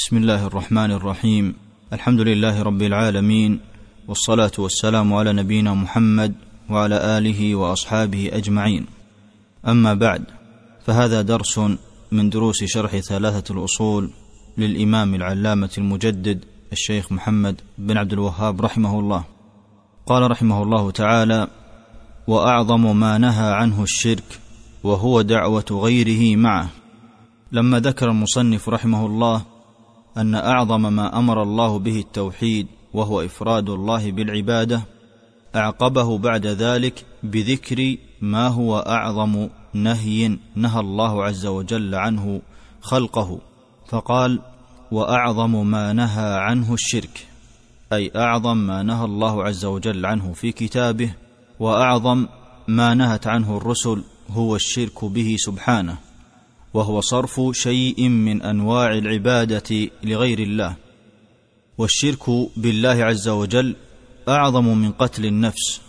بسم الله الرحمن الرحيم. الحمد لله رب العالمين والصلاة والسلام على نبينا محمد وعلى آله وأصحابه أجمعين. أما بعد فهذا درس من دروس شرح ثلاثة الأصول للإمام العلامة المجدد الشيخ محمد بن عبد الوهاب رحمه الله. قال رحمه الله تعالى وأعظم ما نهى عنه الشرك وهو دعوة غيره معه. لما ذكر المصنف رحمه الله أن أعظم ما أمر الله به التوحيد وهو إفراد الله بالعبادة أعقبه بعد ذلك بذكر ما هو أعظم نهي نهى الله عز وجل عنه خلقه فقال وأعظم ما نهى عنه الشرك أي أعظم ما نهى الله عز وجل عنه في كتابه وأعظم ما نهت عنه الرسل هو الشرك به سبحانه. وهو صرف شيء من أنواع العبادة لغير الله. والشرك بالله عز وجل أعظم من قتل النفس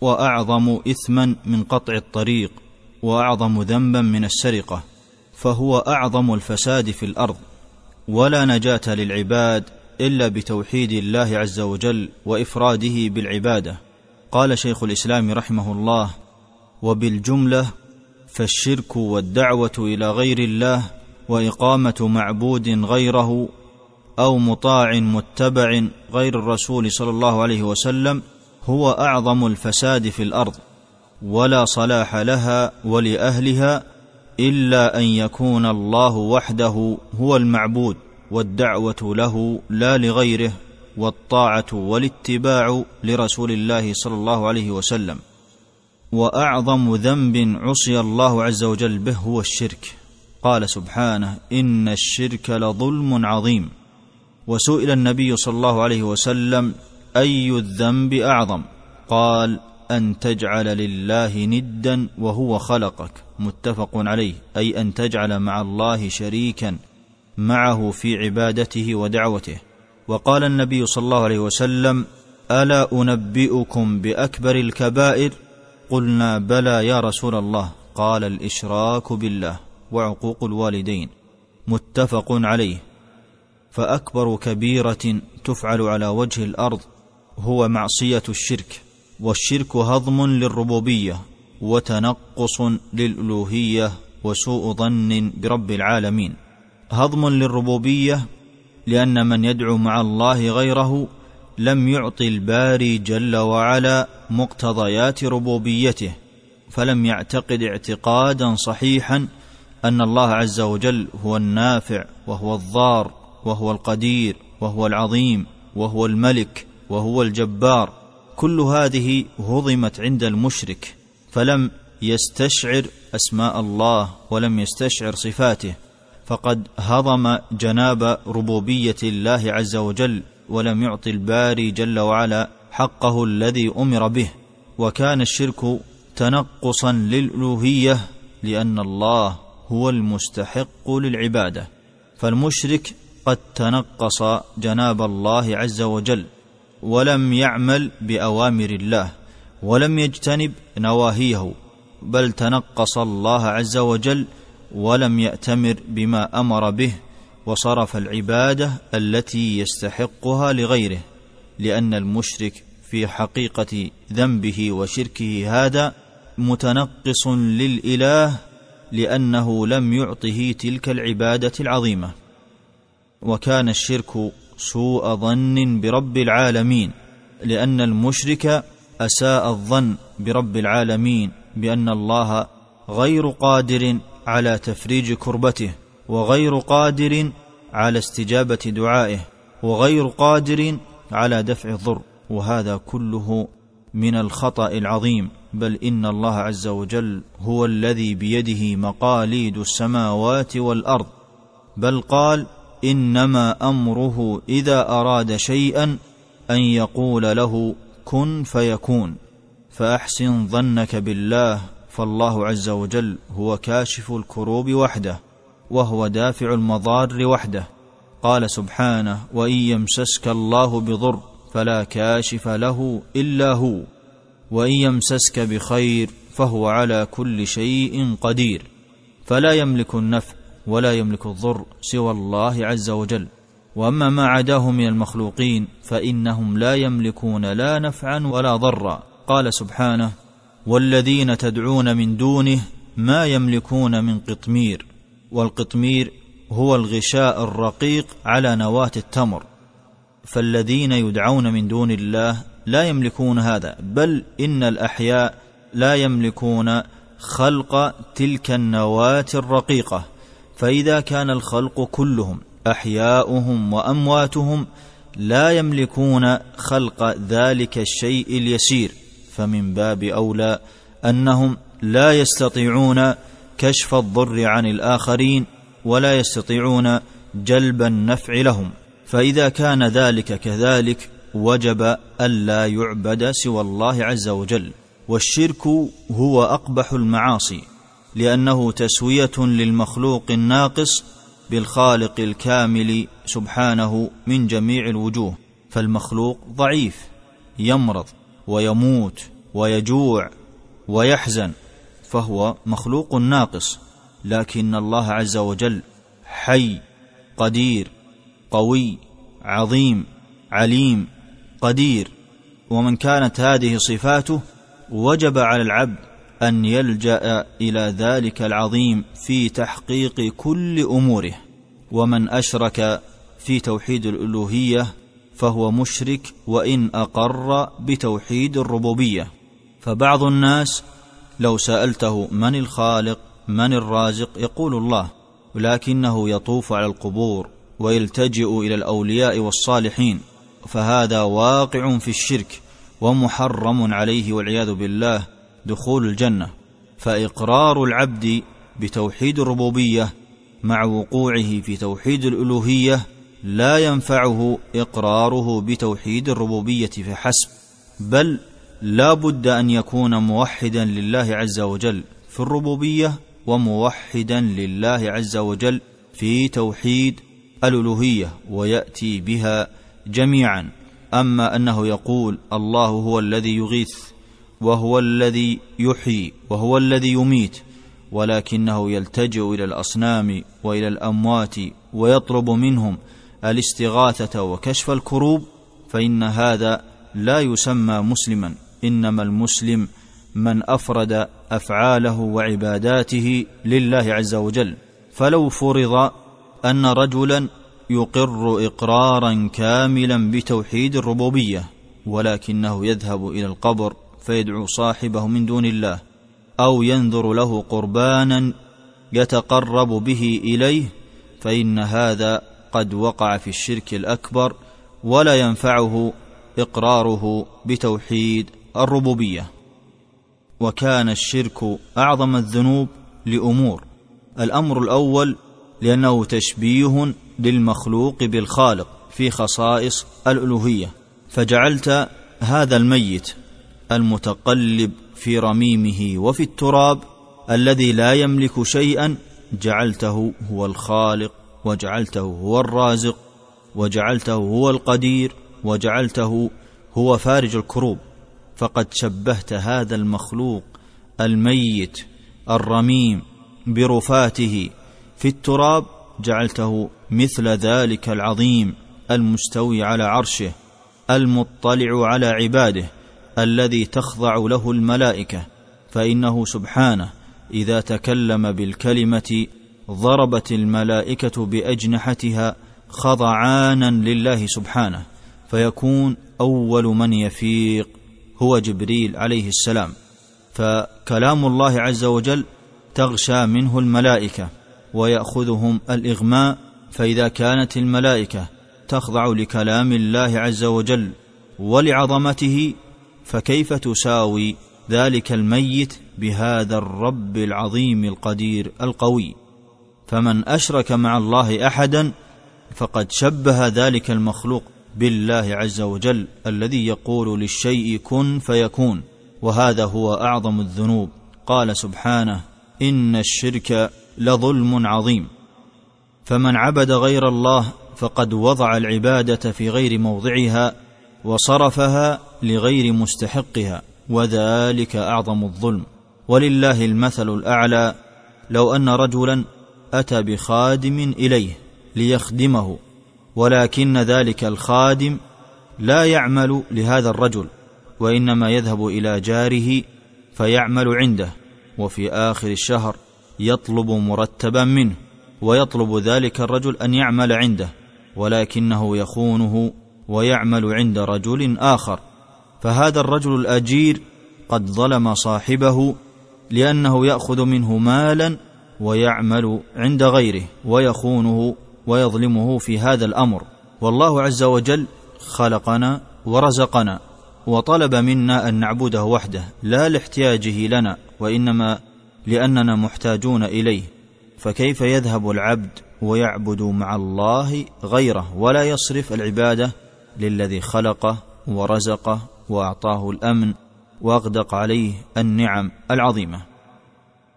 وأعظم اثما من قطع الطريق وأعظم ذنبا من السرقة فهو أعظم الفساد في الأرض. ولا نجاة للعباد إلا بتوحيد الله عز وجل وإفراده بالعبادة. قال شيخ الإسلام رحمه الله وبالجملة فالشرك والدعوة إلى غير الله وإقامة معبود غيره أو مطاع متبع غير الرسول صلى الله عليه وسلم هو أعظم الفساد في الأرض ولا صلاح لها ولأهلها إلا أن يكون الله وحده هو المعبود والدعوة له لا لغيره والطاعة والاتباع لرسول الله صلى الله عليه وسلم. وأعظم ذنب عصي الله عز وجل به هو الشرك. قال سبحانه إن الشرك لظلم عظيم. وسئل النبي صلى الله عليه وسلم أي الذنب أعظم؟ قال أن تجعل لله ندا وهو خلقك. متفق عليه. أي أن تجعل مع الله شريكا معه في عبادته ودعوته. وقال النبي صلى الله عليه وسلم ألا أنبئكم بأكبر الكبائر؟ قلنا بلى يا رسول الله قال الإشراك بالله وعقوق الوالدين متفق عليه. فأكبر كبيرة تفعل على وجه الأرض هو معصية الشرك والشرك هضم للربوبية وتنقص للألوهية وسوء ظن برب العالمين. هضم للربوبية لأن من يدعو مع الله غيره لم يعط الباري جل وعلا مقتضيات ربوبيته فلم يعتقد اعتقادا صحيحا أن الله عز وجل هو النافع وهو الضار وهو القدير وهو العظيم وهو الملك وهو الجبار. كل هذه هضمت عند المشرك فلم يستشعر أسماء الله ولم يستشعر صفاته فقد هضم جناب ربوبية الله عز وجل ولم يعط الباري جل وعلا حقه الذي أمر به. وكان الشرك تنقصا للألوهية لأن الله هو المستحق للعبادة. فالمشرك قد تنقص جناب الله عز وجل ولم يعمل بأوامر الله ولم يجتنب نواهيه بل تنقص الله عز وجل ولم يأتمر بما أمر به. وصرف العبادة التي يستحقها لغيره لأن المشرك في حقيقة ذنبه وشركه هذا متنقص للإله لأنه لم يعطه تلك العبادة العظيمة. وكان الشرك سوء ظن برب العالمين لأن المشرك أساء الظن برب العالمين بأن الله غير قادر على تفريج كربته. وغير قادر على استجابة دعائه وغير قادر على دفع الضر وهذا كله من الخطأ العظيم. بل إن الله عز وجل هو الذي بيده مقاليد السماوات والأرض. بل قال إنما أمره إذا أراد شيئا أن يقول له كن فيكون. فأحسن ظنك بالله فالله عز وجل هو كاشف الكروب وحده. وهو دافع المضار وحده. قال سبحانه وإن يمسسك الله بضر فلا كاشف له إلا هو وإن يمسسك بخير فهو على كل شيء قدير. فلا يملك النفع ولا يملك الضر سوى الله عز وجل. وأما ما عداه من المخلوقين فإنهم لا يملكون لا نفعا ولا ضرا. قال سبحانه والذين تدعون من دونه ما يملكون من قطمير والقطمير هو الغشاء الرقيق على نواة التمر. فالذين يدعون من دون الله لا يملكون هذا بل إن الأحياء لا يملكون خلق تلك النواة الرقيقة. فإذا كان الخلق كلهم أحياؤهم وأمواتهم لا يملكون خلق ذلك الشيء اليسير. فمن باب أولى أنهم لا يستطيعون كشف الضر عن الآخرين ولا يستطيعون جلب النفع لهم. فإذا كان ذلك كذلك وجب ألا يعبد سوى الله عز وجل. والشرك هو أقبح المعاصي لأنه تسوية للمخلوق الناقص بالخالق الكامل سبحانه من جميع الوجوه. فالمخلوق ضعيف يمرض ويموت ويجوع ويحزن. فهو مخلوق ناقص لكن الله عز وجل حي قدير قوي عظيم عليم قدير. ومن كانت هذه صفاته وجب على العبد أن يلجأ إلى ذلك العظيم في تحقيق كل أموره. ومن أشرك في توحيد الألوهية فهو مشرك وإن أقر بتوحيد الربوبية. فبعض الناس لو سألته من الخالق من الرازق؟ يقول الله ولكنه يطوف على القبور ويلتجئ إلى الأولياء والصالحين فهذا واقع في الشرك ومحرم عليه والعياذ بالله دخول الجنة. فإقرار العبد بتوحيد الربوبية مع وقوعه في توحيد الألوهية لا ينفعه إقراره بتوحيد الربوبية فحسب بل لا بد أن يكون موحدا لله عز وجل في الربوبية وموحدا لله عز وجل في توحيد الألوهية ويأتي بها جميعا. أما أنه يقول الله هو الذي يغيث وهو الذي يحيي وهو الذي يميت ولكنه يلتجئ إلى الأصنام وإلى الأموات ويطلب منهم الاستغاثة وكشف الكروب فإن هذا لا يسمى مسلما. إنما المسلم من أفرد أفعاله وعباداته لله عز وجل. فلو فرض أن رجلا يقر إقرارا كاملا بتوحيد الربوبية ولكنه يذهب إلى القبر فيدعو صاحبه من دون الله أو ينذر له قربانا يتقرب به إليه فإن هذا قد وقع في الشرك الأكبر ولا ينفعه إقراره بتوحيد الربوبية. وكان الشرك أعظم الذنوب لأمور. الأمر الأول لأنه تشبيه للمخلوق بالخالق في خصائص الألوهية. فجعلت هذا الميت المتقلب في رميمه وفي التراب الذي لا يملك شيئا جعلته هو الخالق وجعلته هو الرازق وجعلته هو القدير وجعلته هو فارج الكروب. فقد شبهت هذا المخلوق الميت الرميم برفاته في التراب جعلته مثل ذلك العظيم المستوي على عرشه المطلع على عباده الذي تخضع له الملائكة فإنه سبحانه إذا تكلم بالكلمة ضربت الملائكة بأجنحتها خضعانا لله سبحانه فيكون أول من يفيق. هو جبريل عليه السلام. فكلام الله عز وجل تغشى منه الملائكة ويأخذهم الإغماء فإذا كانت الملائكة تخضع لكلام الله عز وجل ولعظمته فكيف تساوي ذلك الميت بهذا الرب العظيم القدير القوي؟ فمن أشرك مع الله أحدا فقد شبه ذلك المخلوق. بالله عز وجل الذي يقول للشيء كن فيكون وهذا هو أعظم الذنوب. قال سبحانه إن الشرك لظلم عظيم. فمن عبد غير الله فقد وضع العبادة في غير موضعها وصرفها لغير مستحقها وذلك أعظم الظلم. ولله المثل الأعلى. لو أن رجلا أتى بخادم إليه ليخدمه ولكن ذلك الخادم لا يعمل لهذا الرجل وإنما يذهب إلى جاره فيعمل عنده وفي آخر الشهر يطلب مرتبا منه ويطلب ذلك الرجل أن يعمل عنده ولكنه يخونه ويعمل عند رجل آخر. فهذا الرجل الأجير قد ظلم صاحبه لأنه يأخذ منه مالا ويعمل عند غيره ويخونه ويظلمه في هذا الأمر. والله عز وجل خلقنا ورزقنا وطلب منا أن نعبده وحده لا لاحتياجه لنا وإنما لأننا محتاجون إليه. فكيف يذهب العبد ويعبد مع الله غيره؟ ولا يصرف العبادة للذي خلقه ورزقه وأعطاه الأمن وأغدق عليه النعم العظيمة.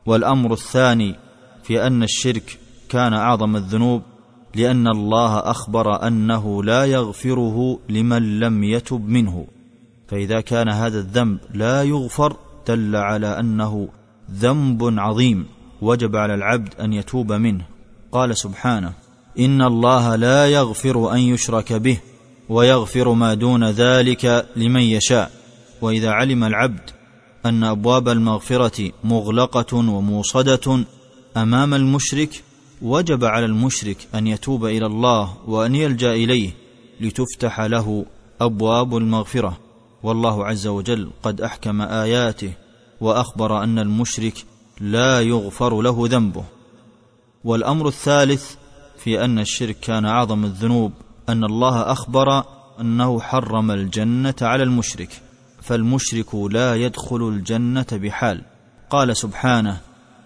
والأمر الثاني في أن الشرك كان أعظم الذنوب لأن الله أخبر أنه لا يغفره لمن لم يتب منه. فإذا كان هذا الذنب لا يغفر دل على أنه ذنب عظيم. وجب على العبد أن يتوب منه. قال سبحانه إن الله لا يغفر أن يشرك به ويغفر ما دون ذلك لمن يشاء. وإذا علم العبد أن أبواب المغفرة مغلقة وموصدة أمام المشرك وجب على المشرك أن يتوب إلى الله وأن يلجأ إليه لتفتح له أبواب المغفرة. والله عز وجل قد أحكم آياته وأخبر أن المشرك لا يغفر له ذنبه. والأمر الثالث في أن الشرك كان أعظم الذنوب أن الله أخبر أنه حرم الجنة على المشرك فالمشرك لا يدخل الجنة بحال. قال سبحانه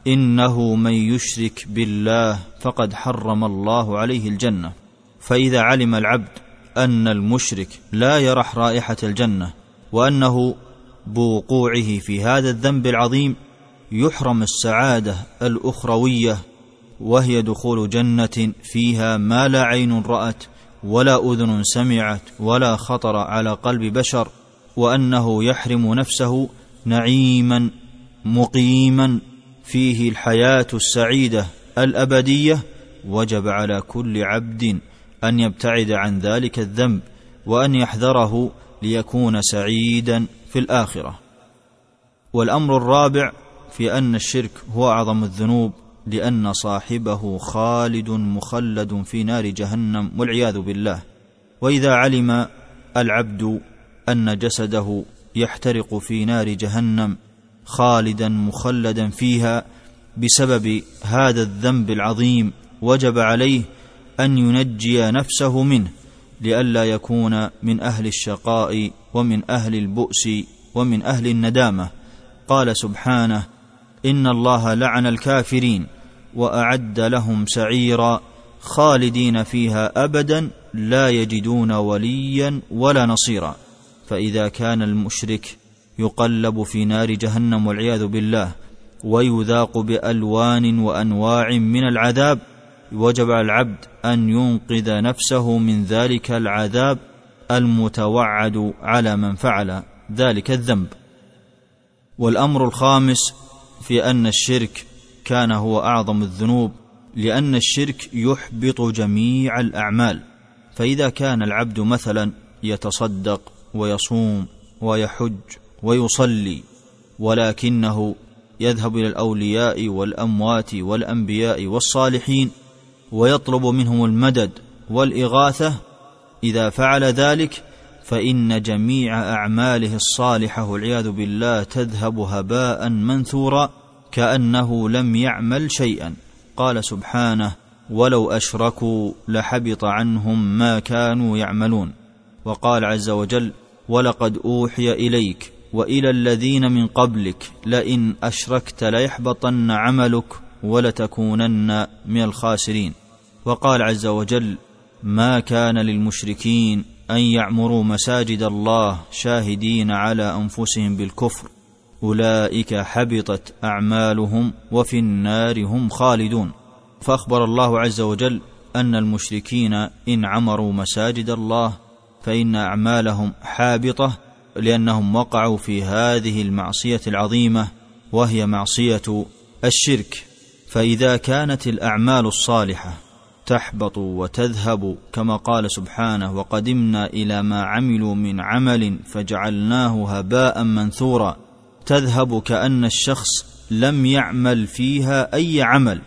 إنه من يشرك بالله فقد حرم الله عليه الجنة. فإذا علم العبد أن المشرك لا يرح رائحة الجنة وأنه بوقوعه في هذا الذنب العظيم يحرم السعادة الأخروية وهي دخول جنة فيها ما لا عين رأت ولا أذن سمعت ولا خطر على قلب بشر وأنه يحرم نفسه نعيما مقيما فيه الحياة السعيدة الأبدية وجب على كل عبد أن يبتعد عن ذلك الذنب وأن يحذره ليكون سعيدا في الآخرة. والأمر الرابع في أن الشرك هو أعظم الذنوب لأن صاحبه خالد مخلد في نار جهنم والعياذ بالله. وإذا علم العبد أن جسده يحترق في نار جهنم خالدا مخلدا فيها بسبب هذا الذنب العظيم وجب عليه أن ينجي نفسه منه لئلا يكون من أهل الشقاء ومن أهل البؤس ومن أهل الندامة. قال سبحانه إن الله لعن الكافرين وأعد لهم سعيرا خالدين فيها أبدا لا يجدون وليا ولا نصيرا. فإذا كان المشرك يقلب في نار جهنم والعياذ بالله ويذاق بألوان وأنواع من العذاب. وجب على العبد أن ينقذ نفسه من ذلك العذاب المتوعد على من فعل ذلك الذنب. والأمر الخامس في أن الشرك كان هو أعظم الذنوب لأن الشرك يحبط جميع الأعمال. فإذا كان العبد مثلا يتصدق ويصوم ويحج ويصلي ولكنه يذهب إلى الأولياء والأموات والأنبياء والصالحين ويطلب منهم المدد والإغاثة. إذا فعل ذلك فإن جميع أعماله الصالحة والعياذ بالله تذهب هباء منثورا كأنه لم يعمل شيئا. قال سبحانه ولو أشركوا لحبط عنهم ما كانوا يعملون وقال عز وجل ولقد أوحي إليك وإلى الذين من قبلك لئن أشركت ليحبطن عملك ولتكونن من الخاسرين. وقال عز وجل ما كان للمشركين أن يعمروا مساجد الله شاهدين على أنفسهم بالكفر. أولئك حبطت أعمالهم وفي النار هم خالدون. فأخبر الله عز وجل أن المشركين إن عمروا مساجد الله فإن أعمالهم حابطة لأنهم وقعوا في هذه المعصية العظيمة وهي معصية الشرك. فإذا كانت الأعمال الصالحة تحبط وتذهب كما قال سبحانه وقدمنا إلى ما عملوا من عمل فجعلناه هباء منثورا تذهب كأن الشخص لم يعمل فيها أي عمل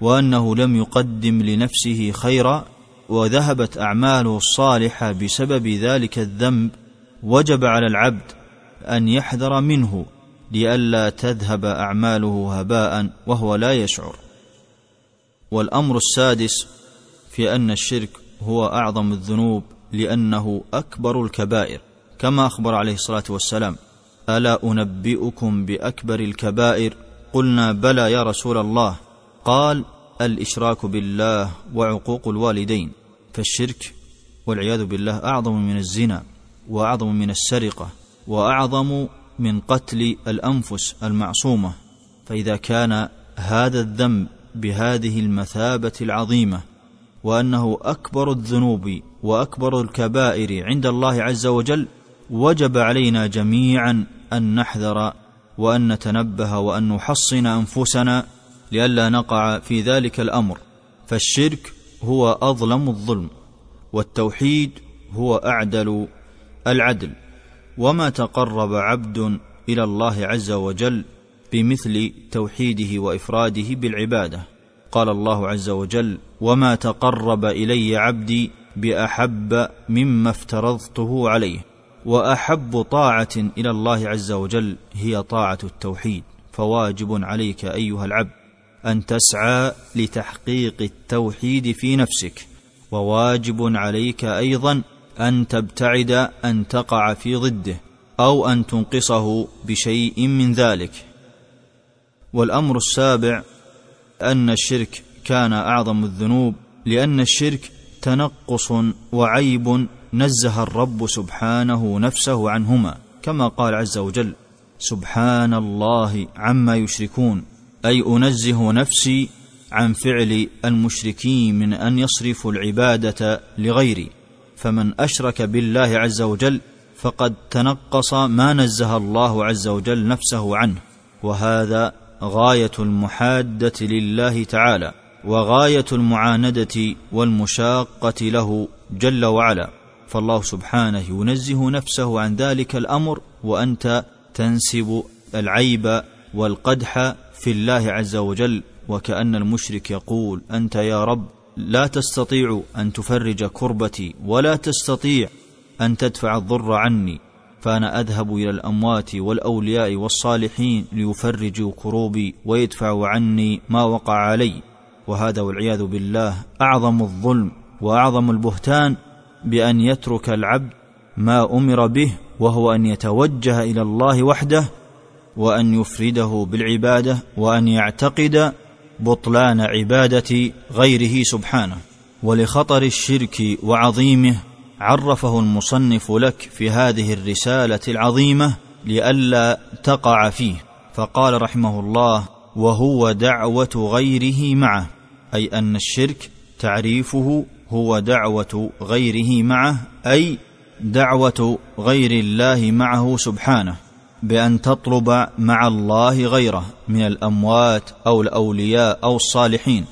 وأنه لم يقدم لنفسه خيرا وذهبت أعماله الصالحة بسبب ذلك الذنب وجب على العبد أن يحذر منه لئلا تذهب أعماله هباء وهو لا يشعر. والأمر السادس في أن الشرك هو أعظم الذنوب لأنه أكبر الكبائر كما أخبر عليه الصلاة والسلام ألا أنبئكم بأكبر الكبائر؟ قلنا بلى يا رسول الله. قال الإشراك بالله وعقوق الوالدين. فالشرك والعياذ بالله أعظم من الزنا. وأعظم من السرقة وأعظم من قتل الأنفس المعصومة. فإذا كان هذا الذنب بهذه المثابة العظيمة وأنه أكبر الذنوب وأكبر الكبائر عند الله عز وجل وجب علينا جميعا أن نحذر وأن نتنبه وأن نحصن أنفسنا لئلا نقع في ذلك الأمر. فالشرك هو أظلم الظلم والتوحيد هو أعدل العدل. وما تقرب عبد إلى الله عز وجل بمثل توحيده وإفراده بالعبادة. قال الله عز وجل وما تقرب إلي عبدي بأحب مما افترضته عليه. وأحب طاعة إلى الله عز وجل هي طاعة التوحيد. فواجب عليك أيها العبد أن تسعى لتحقيق التوحيد في نفسك. وواجب عليك أيضا أن تبتعد أن تقع في ضده أو أن تنقصه بشيء من ذلك. والأمر السابع أن الشرك كان أعظم الذنوب لأن الشرك تنقص وعيب نزه الرب سبحانه نفسه عنهما كما قال عز وجل سبحان الله عما يشركون أي أنزه نفسي عن فعل المشركين من أن يصرفوا العبادة لغيري. فمن أشرك بالله عز وجل فقد تنقص ما نزه الله عز وجل نفسه عنه. وهذا غاية المحادة لله تعالى وغاية المعاندة والمشاقة له جل وعلا. فالله سبحانه ينزه نفسه عن ذلك الأمر وأنت تنسب العيب والقدح في الله عز وجل. وكأن المشرك يقول أنت يا رب لا تستطيع أن تفرج كربتي ولا تستطيع أن تدفع الضر عني فأنا أذهب إلى الأموات والأولياء والصالحين ليفرجوا كروبي ويدفعوا عني ما وقع علي. وهذا والعياذ بالله أعظم الظلم وأعظم البهتان بأن يترك العبد ما أمر به وهو أن يتوجه إلى الله وحده وأن يفرده بالعبادة وأن يعتقد بطلان عبادة غيره سبحانه ولخطر الشرك وعظيمه عرفه المصنف لك في هذه الرسالة العظيمة لئلا تقع فيه. فقال رحمه الله وهو دعوة غيره معه أي أن الشرك تعريفه هو دعوة غيره معه أي دعوة غير الله معه سبحانه. بأن تطلب مع الله غيره من الأموات أو الأولياء أو الصالحين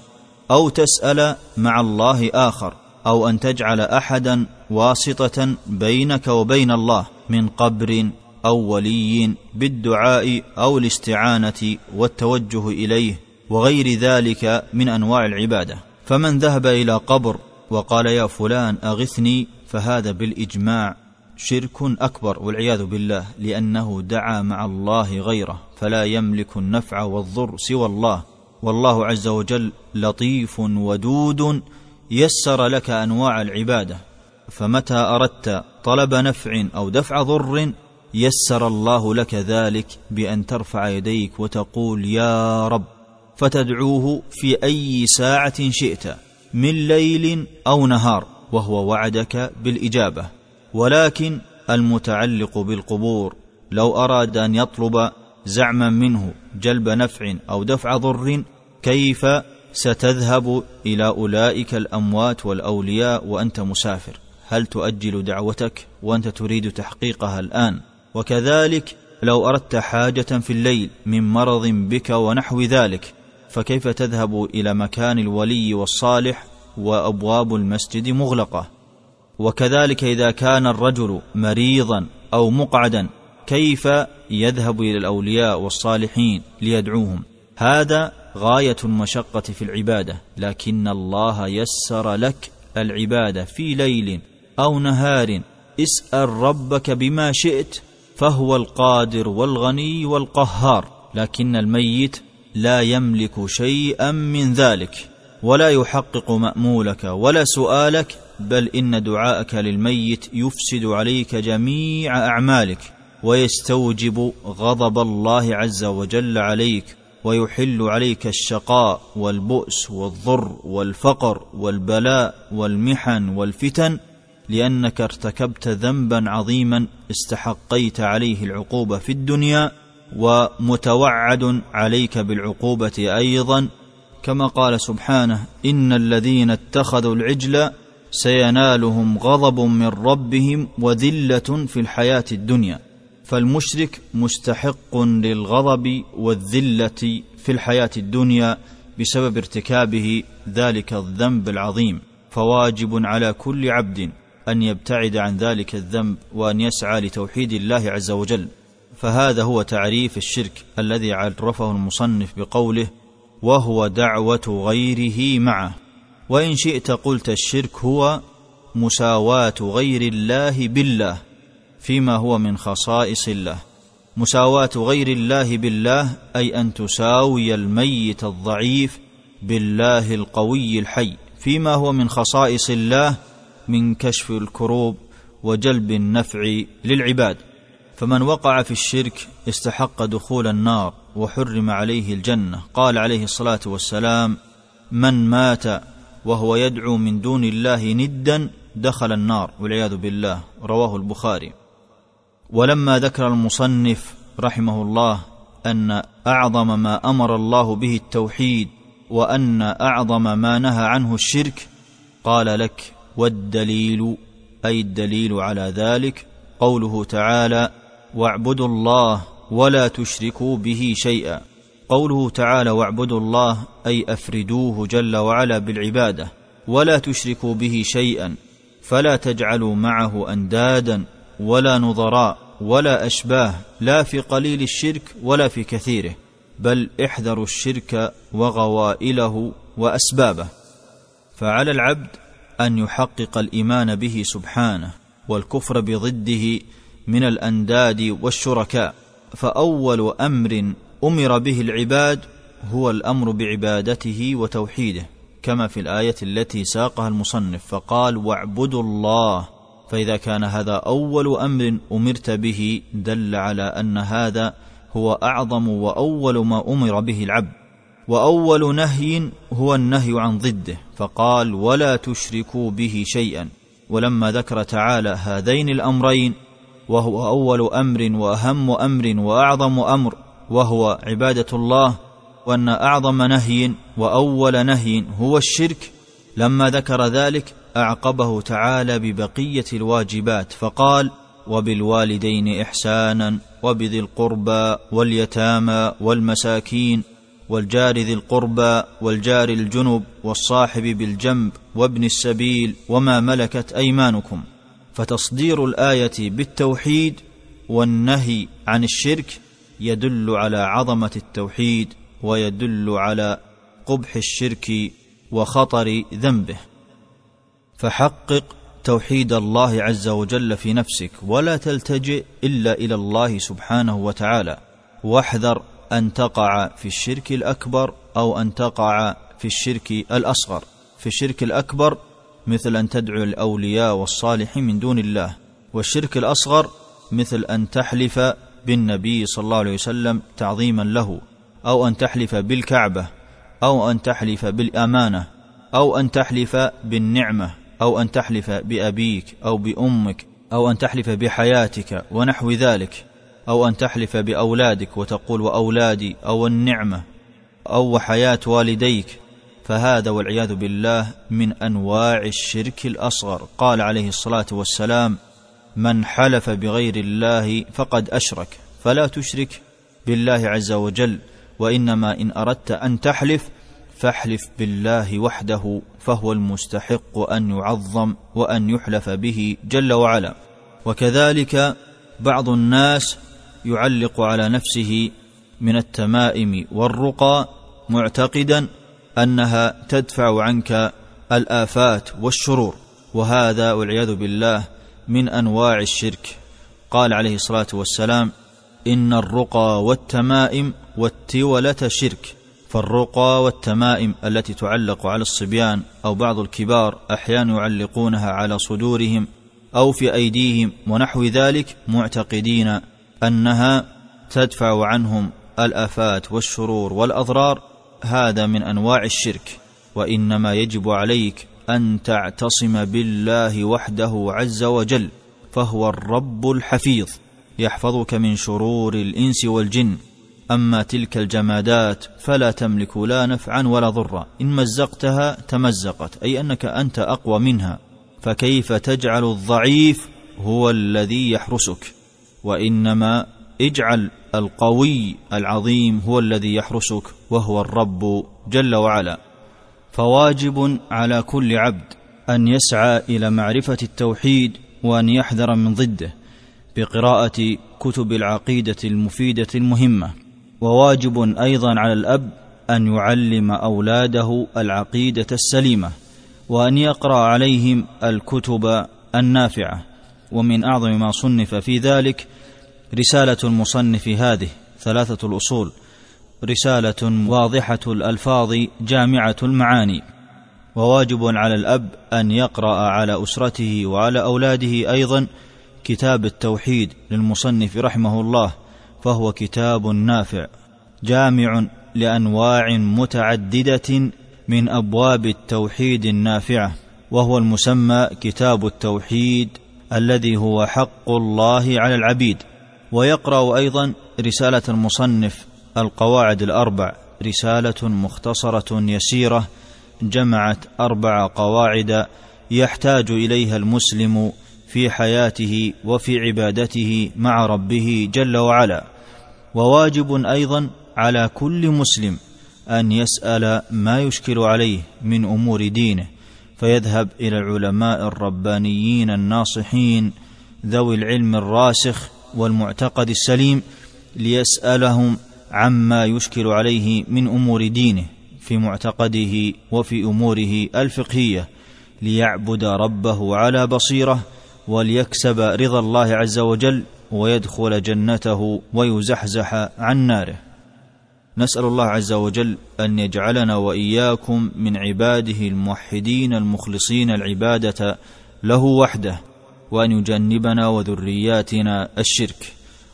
أو تسأل مع الله آخر أو أن تجعل احدا واسطة بينك وبين الله من قبر أو ولي بالدعاء أو الاستعانة والتوجه إليه وغير ذلك من أنواع العبادة. فمن ذهب إلى قبر وقال يا فلان أغثني فهذا بالإجماع شرك أكبر والعياذ بالله لأنه دعا مع الله غيره فلا يملك النفع والضر سوى الله. والله عز وجل لطيف ودود يسر لك أنواع العبادة. فمتى أردت طلب نفع أو دفع ضر يسر الله لك ذلك بأن ترفع يديك وتقول يا رب فتدعوه في أي ساعة شئت من ليل أو نهار وهو وعدك بالإجابة. ولكن المتعلق بالقبور لو أراد أن يطلب زعما منه جلب نفع أو دفع ضر كيف ستذهب إلى أولئك الأموات والأولياء وأنت مسافر؟ هل تؤجل دعوتك وأنت تريد تحقيقها الآن؟ وكذلك لو أردت حاجة في الليل من مرض بك ونحو ذلك فكيف تذهب إلى مكان الولي والصالح وأبواب المسجد مغلقة؟ وكذلك إذا كان الرجل مريضا أو مقعدا كيف يذهب إلى الأولياء والصالحين ليدعوهم؟ هذا غاية المشقة في العبادة لكن الله يسر لك العبادة في ليل أو نهار. اسأل ربك بما شئت فهو القادر والغني والقهار لكن الميت لا يملك شيئا من ذلك. ولا يحقق مأمولك ولا سؤالك بل إن دعاءك للميت يفسد عليك جميع أعمالك ويستوجب غضب الله عز وجل عليك ويحل عليك الشقاء والبؤس والضر والفقر والبلاء والمحن والفتن لأنك ارتكبت ذنبا عظيما استحقيت عليه العقوبة في الدنيا ومتوعد عليك بالعقوبة أيضا كما قال سبحانه ان الذين اتخذوا العجل سينالهم غضب من ربهم وذله في الحياة الدنيا. فالمشرك مستحق للغضب والذله في الحياة الدنيا بسبب ارتكابه ذلك الذنب العظيم. فواجب على كل عبد ان يبتعد عن ذلك الذنب وان يسعى لتوحيد الله عز وجل. فهذا هو تعريف الشرك الذي عرفه المصنف بقوله وهو دعوة غيره معه. وإن شئت قلت الشرك هو مساواة غير الله بالله فيما هو من خصائص الله. مساواة غير الله بالله أي أن تساوي الميت الضعيف بالله القوي الحي. فيما هو من خصائص الله من كشف الكروب وجلب النفع للعباد. فمن وقع في الشرك استحق دخول النار. وحرم عليه الجنة. قال عليه الصلاة والسلام من مات وهو يدعو من دون الله ندا دخل النار. والعياذ بالله. رواه البخاري. ولما ذكر المصنف رحمه الله أن أعظم ما أمر الله به التوحيد وأن أعظم ما نهى عنه الشرك قال لك والدليل أي الدليل على ذلك قوله تعالى واعبدوا الله ولا تشركوا به شيئا. قوله تعالى واعبدوا الله أي أفردوه جل وعلا بالعبادة. ولا تشركوا به شيئا. فلا تجعلوا معه أندادا ولا نظراء ولا أشباه لا في قليل الشرك ولا في كثيره بل احذروا الشرك وغوائله وأسبابه. فعلى العبد أن يحقق الإيمان به سبحانه والكفر بضده من الأنداد والشركاء. فأول أمر أمر به العباد هو الأمر بعبادته وتوحيده كما في الآية التي ساقها المصنف فقال واعبدوا الله. فإذا كان هذا أول أمر أمرت به دل على أن هذا هو أعظم وأول ما أمر به العبد. وأول نهي هو النهي عن ضده فقال ولا تشركوا به شيئا. ولما ذكر تعالى هذين الأمرين وهو أول أمر وأهم أمر وأعظم أمر وهو عبادة الله وأن أعظم نهي وأول نهي هو الشرك. لما ذكر ذلك أعقبه تعالى ببقية الواجبات فقال وبالوالدين إحسانا وبذي القربى واليتامى والمساكين والجار ذي القربى والجار الجنب والصاحب بالجنب وابن السبيل وما ملكت أيمانكم. فتصدير الآية بالتوحيد والنهي عن الشرك يدل على عظمة التوحيد ويدل على قبح الشرك وخطر ذنبه. فحقق توحيد الله عز وجل في نفسك ولا تلتجئ إلا إلى الله سبحانه وتعالى. واحذر أن تقع في الشرك الأكبر أو أن تقع في الشرك الأصغر. في الشرك الأكبر مثل أن تدعو الأولياء والصالحين من دون الله والشرك الأصغر مثل أن تحلف بالنبي صلى الله عليه وسلم تعظيما له أو أن تحلف بالكعبة أو أن تحلف بالأمانة أو أن تحلف بالنعمة أو أن تحلف بأبيك أو بأمك أو أن تحلف بحياتك ونحو ذلك أو أن تحلف بأولادك وتقول وأولادي أو النعمة أو حياه والديك فهذا والعياذ بالله من أنواع الشرك الأصغر. قال عليه الصلاة والسلام من حلف بغير الله فقد أشرك فلا تشرك بالله عز وجل وإنما إن أردت أن تحلف فاحلف بالله وحده فهو المستحق أن يعظم وأن يحلف به جل وعلا. وكذلك بعض الناس يعلق على نفسه من التمائم والرقى معتقدا أنها تدفع عنك الآفات والشرور وهذا والعياذ بالله من أنواع الشرك. قال عليه الصلاة والسلام إن الرقى والتمائم والتولة شرك فالرقى والتمائم التي تعلق على الصبيان أو بعض الكبار أحيانا يعلقونها على صدورهم أو في أيديهم ونحو ذلك معتقدين أنها تدفع عنهم الآفات والشرور والأضرار هذا من أنواع الشرك وإنما يجب عليك أن تعتصم بالله وحده عز وجل فهو الرب الحفيظ يحفظك من شرور الإنس والجن. أما تلك الجمادات فلا تملك لا نفعا ولا ضرا إن مزقتها تمزقت أي أنك أنت أقوى منها. فكيف تجعل الضعيف هو الذي يحرسك؟ وإنما اجعل القوي العظيم هو الذي يحرسك وهو الرب جل وعلا. فواجب على كل عبد أن يسعى إلى معرفة التوحيد وأن يحذر من ضده بقراءة كتب العقيدة المفيدة المهمة. وواجب أيضا على الأب أن يعلم أولاده العقيدة السليمة وأن يقرأ عليهم الكتب النافعة. ومن أعظم ما صنف في ذلك رسالة المصنف هذه ثلاثة الأصول. رسالة واضحة الألفاظ جامعة المعاني. وواجب على الأب أن يقرأ على أسرته وعلى أولاده أيضا كتاب التوحيد للمصنف رحمه الله فهو كتاب نافع. جامع لأنواع متعددة من أبواب التوحيد النافعة وهو المسمى كتاب التوحيد الذي هو حق الله على العبيد. ويقرأ أيضا رسالة المصنف القواعد الأربع رسالة مختصرة يسيرة جمعت أربع قواعد يحتاج إليها المسلم في حياته وفي عبادته مع ربه جل وعلا. وواجب أيضا على كل مسلم أن يسأل ما يشكل عليه من أمور دينه فيذهب إلى العلماء الربانيين الناصحين ذوي العلم الراسخ والمعتقد السليم ليسألهم عما يشكل عليه من أمور دينه في معتقده وفي أموره الفقهية ليعبد ربه على بصيرة وليكسب رضا الله عز وجل ويدخل جنته ويزحزح عن ناره. نسأل الله عز وجل أن يجعلنا وإياكم من عباده الموحدين المخلصين العبادة له وحده وان يجنبنا وذرياتنا الشرك.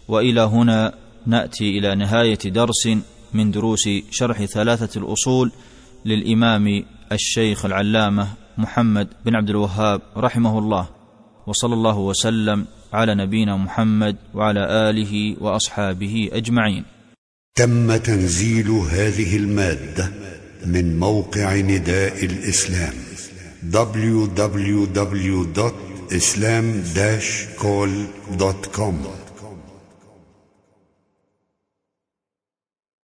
وإلى هنا نأتي إلى نهاية درس من دروس شرح ثلاثة الأصول للإمام الشيخ العلامة محمد بن عبد الوهاب رحمه الله. وصلى الله وسلم على نبينا محمد وعلى آله وأصحابه أجمعين. تم تنزيل هذه المادة من موقع نداء الإسلام www.islam-call.com